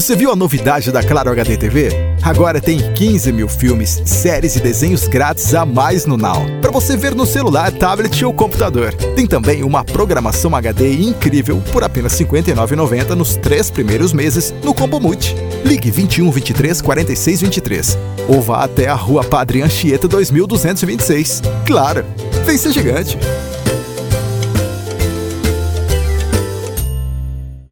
Você viu a novidade da Claro HD TV? Agora tem 15 mil filmes, séries e desenhos grátis a mais no Now, para você ver no celular, tablet ou computador. Tem também uma programação HD incrível por apenas R$ 59,90 nos três primeiros meses no Combo Multi. Ligue 21 23 46 23 ou vá até a Rua Padre Anchieta 2226. Claro, vem ser gigante!